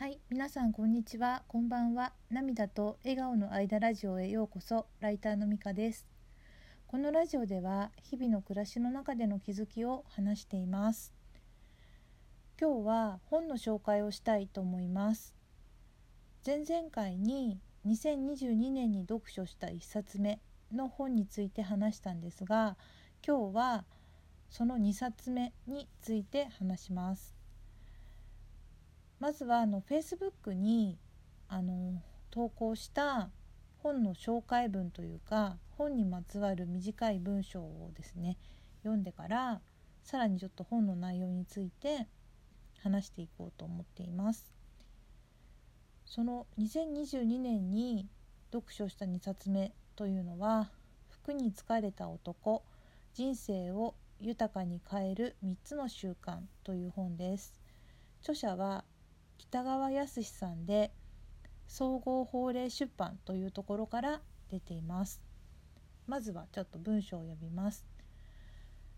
はい、皆さんこんにちは、こんばんは。涙と笑顔の間ラジオへようこそ。ライターのみかです。このラジオでは日々の暮らしの中での気づきを話しています。今日は本の紹介をしたいと思います。前々回に2022年に読書した1冊目の本について話したんですが、今日はその2冊目について話します。まずはあの Facebook にあの投稿した本の紹介文というか本にまつわる短い文章をですね読んでからさらにちょっと本の内容について話していこうと思っています。その2022年に読書した2冊目というのは「服に疲れた男人生を豊かに変える3つの習慣」という本です。著者は北川康さんで総合法令出版というところから出ています。まずはちょっと文章を読みます。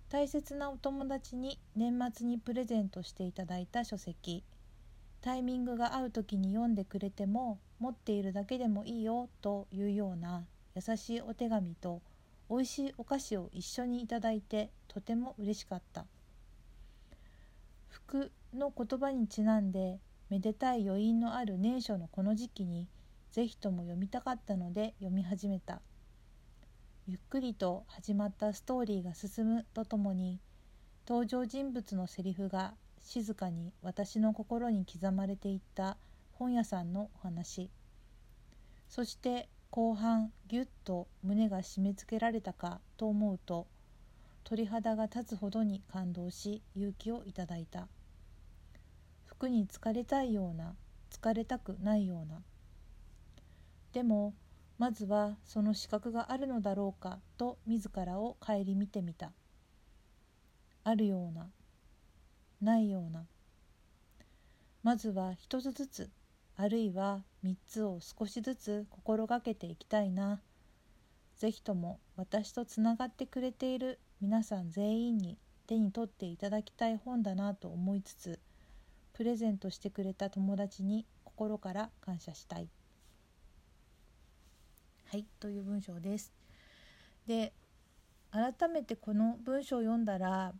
大切なお友達に年末にプレゼントしていただいた書籍。タイミングが合う時に読んでくれても持っているだけでもいいよというような優しいお手紙と美味しいお菓子を一緒にいただいてとても嬉しかった。服の言葉にちなんでめでたい余韻のある年初のこの時期にぜひとも読みたかったので読み始めた。ゆっくりと始まったストーリーが進むとともに登場人物のセリフが静かに私の心に刻まれていった本屋さんのお話。そして後半ぎゅっと胸が締め付けられたかと思うと鳥肌が立つほどに感動し勇気をいただいた。服に疲れたいような疲れたくないような。でもまずはその資格があるのだろうかと自らを顧みてみた。あるようなないような。まずは一つずつあるいは三つを少しずつ心がけていきたいな。ぜひとも私とつながってくれている皆さん全員に手に取っていただきたい本だなと思いつつプレゼントしてくれた友達に心から感謝したい。はいという文章です。で改めてこの文章を読んだら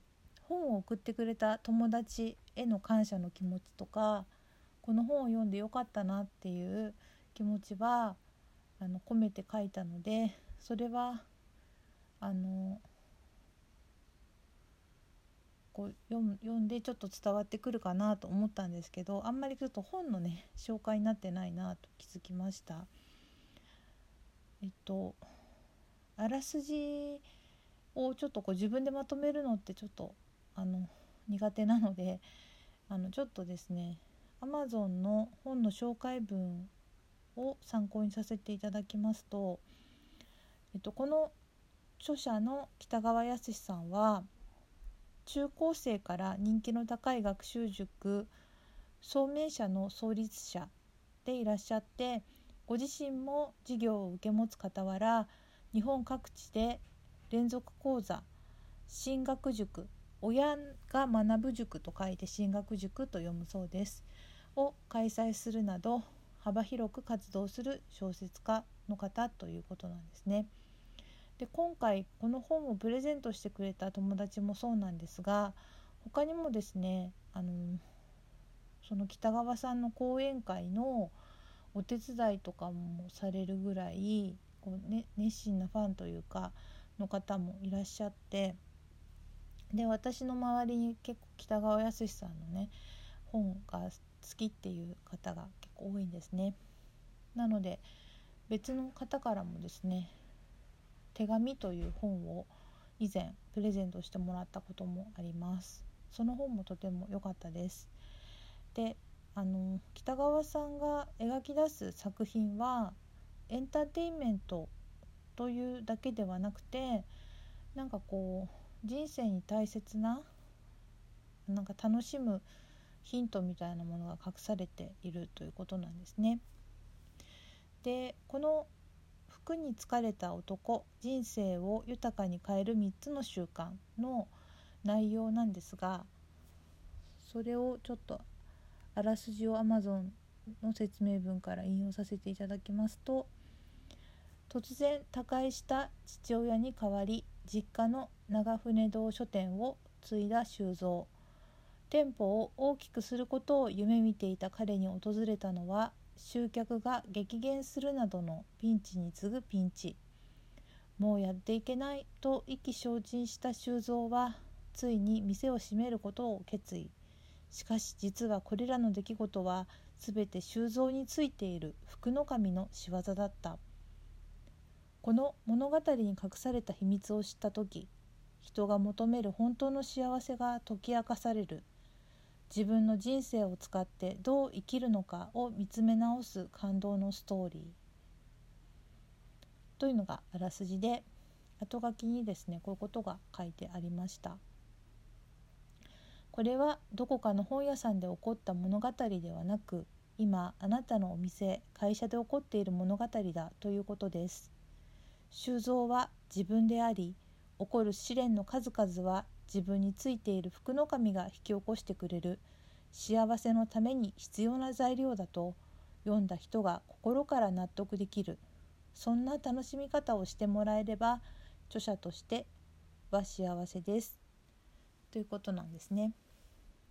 本を送ってくれた友達への感謝の気持ちとかこの本を読んでよかったなっていう気持ちはあの込めて書いたのでそれはあのこう読読んでちょっと伝わってくるかなと思ったんですけどあんまりちょっと本のね紹介になってないなと気づきました。えっとあらすじをちょっとこう自分でまとめるのってちょっとあの苦手なのであのちょっとですね Amazon の本の紹介文を参考にさせていただきますと、えっと、この著者の北川康さんは中高生から人気の高い学習塾聡明社の創立者でいらっしゃってご自身も授業を受け持つ傍ら日本各地で連続講座進学塾親が学ぶ塾と書いて進学塾と読むそうですを開催するなど幅広く活動する小説家の方ということなんですね。で今回この本をプレゼントしてくれた友達もそうなんですが他にもですねあのその北川さんの講演会のお手伝いとかもされるぐらいこう、ね、熱心なファンというかの方もいらっしゃってで私の周りに結構北川康さんのね本が好きっていう方が結構多いんですね。なので別の方からもですね手紙という本を以前プレゼントしてもらったこともありますその本もとても良かったですであの北川さんが描き出す作品はエンターテインメントというだけではなくてなんかこう人生に大切ななんか楽しむヒントみたいなものが隠されているということなんですね。でこの服に疲れた男人生を豊かに変える3つの習慣の内容なんですがそれをちょっとあらすじを Amazon の説明文から引用させていただきますと突然他界した父親に代わり実家の長船堂書店を継いだ修造店舗を大きくすることを夢見ていた彼に訪れたのは集客が激減するなどのピンチに次ぐピンチ。もうやっていけないと意気消沈した修造はついに店を閉めることを決意。しかし実はこれらの出来事は全て修造についている福の神の仕業だった。この物語に隠された秘密を知った時人が求める本当の幸せが解き明かされる。自分の人生を使ってどう生きるのかを見つめ直す感動のストーリーというのがあらすじで後書きにですねこういうことが書いてありました。これはどこかの本屋さんで起こった物語ではなく今あなたのお店会社で起こっている物語だということです修造は自分であり起こる試練の数々は自分についている福の神が引き起こしてくれる幸せのために必要な材料だと読んだ人が心から納得できるそんな楽しみ方をしてもらえれば著者としては幸せですということなんですね。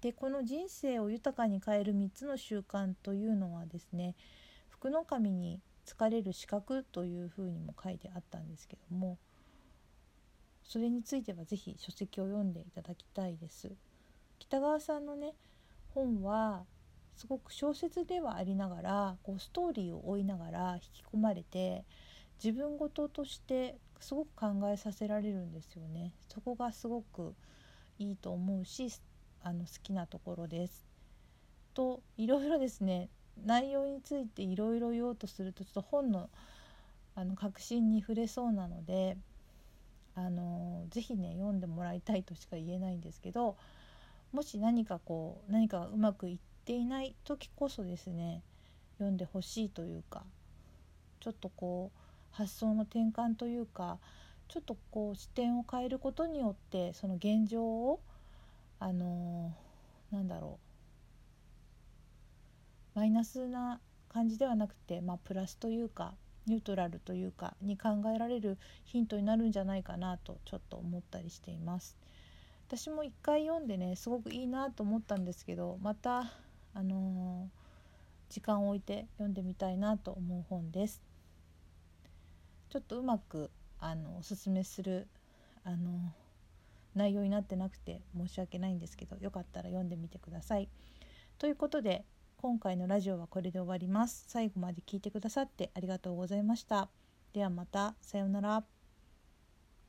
でこの人生を豊かに変える3つの習慣というのはですね福の神に疲れる資格というふうにも書いてあったんですけどもそれについては是非書籍を読んでいただきたいです。北川さんのね本はすごく小説ではありながらこうストーリーを追いながら引き込まれて自分事としてすごく考えさせられるんですよね。そこがすごくいいと思うしあの好きなところです。といろいろですね内容についていろいろ言おうとするとちょっと本のあの核心に触れそうなのであのぜひね読んでもらいたいとしか言えないんですけどもし何かこう何かうまくいっていない時こそですね読んでほしいというかちょっとこう発想の転換というかちょっとこう視点を変えることによってその現状をあの、なんだろうマイナスな感じではなくて、まあ、プラスというかニュートラルというかに考えられるヒントになるんじゃないかなとちょっと思ったりしています。私も一回読んでねすごくいいなと思ったんですけどまたあのー、時間を置いて読んでみたいなと思う本です。ちょっとうまくあのおすすめするあの内容になってなくて申し訳ないんですけどよかったら読んでみてください。ということで今回のラジオはこれで終わります。最後まで聞いてくださってありがとうございました。ではまたさようなら。